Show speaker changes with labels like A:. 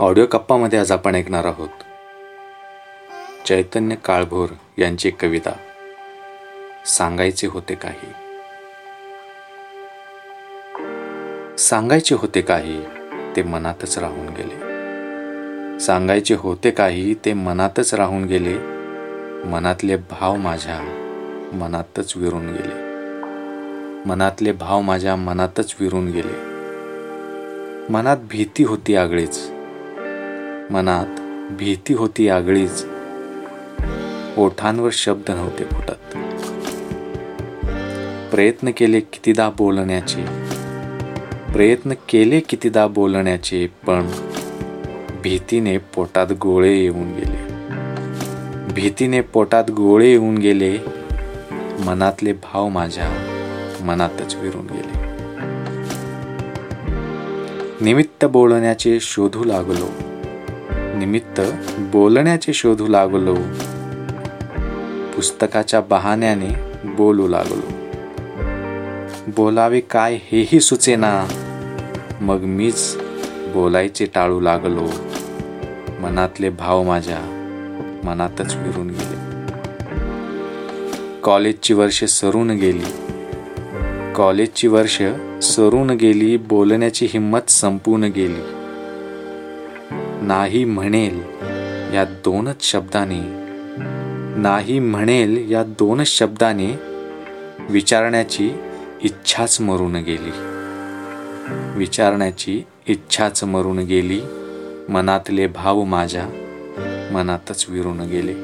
A: Audio कप्पामध्ये आज आपण ऐकणार आहोत. चैतन्य काळभोर यांची कविता सांगायचे होते काही. सांगायचे होते काही ते मनातच राहून गेले. सांगायचे होते काही ते मनातच राहून गेले. मनातले भाव माझ्या मनातच विरून गेले. मनातले भाव माझ्या मनातच विरून गेले. मनात भीती होती आगळीच. मनात भीती होती आगळीच. ओठांवर शब्द नव्हते फुटत. प्रयत्न केले कितीदा बोलण्याचे. प्रयत्न केले कितीदा बोलण्याचे पण भीतीने पोटात गोळे येऊन गेले. भीतीने पोटात गोळे येऊन गेले. मनातले भाव माझ्या मनातच विरून गेले. निमित्त बोलण्याचे शोधू लागलो. निमित्त बोलण्याचे शोधू लागलो. पुस्तकाच्या बहाण्याने बोलू लागलो. बोलावे काय हेही सुचेना. मग मीच बोलायचे टाळू लागलो. मनातले भाव माझ्या मनातच विरून गेले. कॉलेजची वर्षे सरून गेली. कॉलेजची वर्ष सरून गेली बोलण्याची हिंमत संपून गेली. नाही म्हणेल या दोनच शब्दाने नाही म्हणेल या दोनच शब्दाने विचारण्याची इच्छाच मरून गेली. विचारण्याची इच्छाच मरून गेली. मनातले भाव माझ्या मनातच विरून गेले.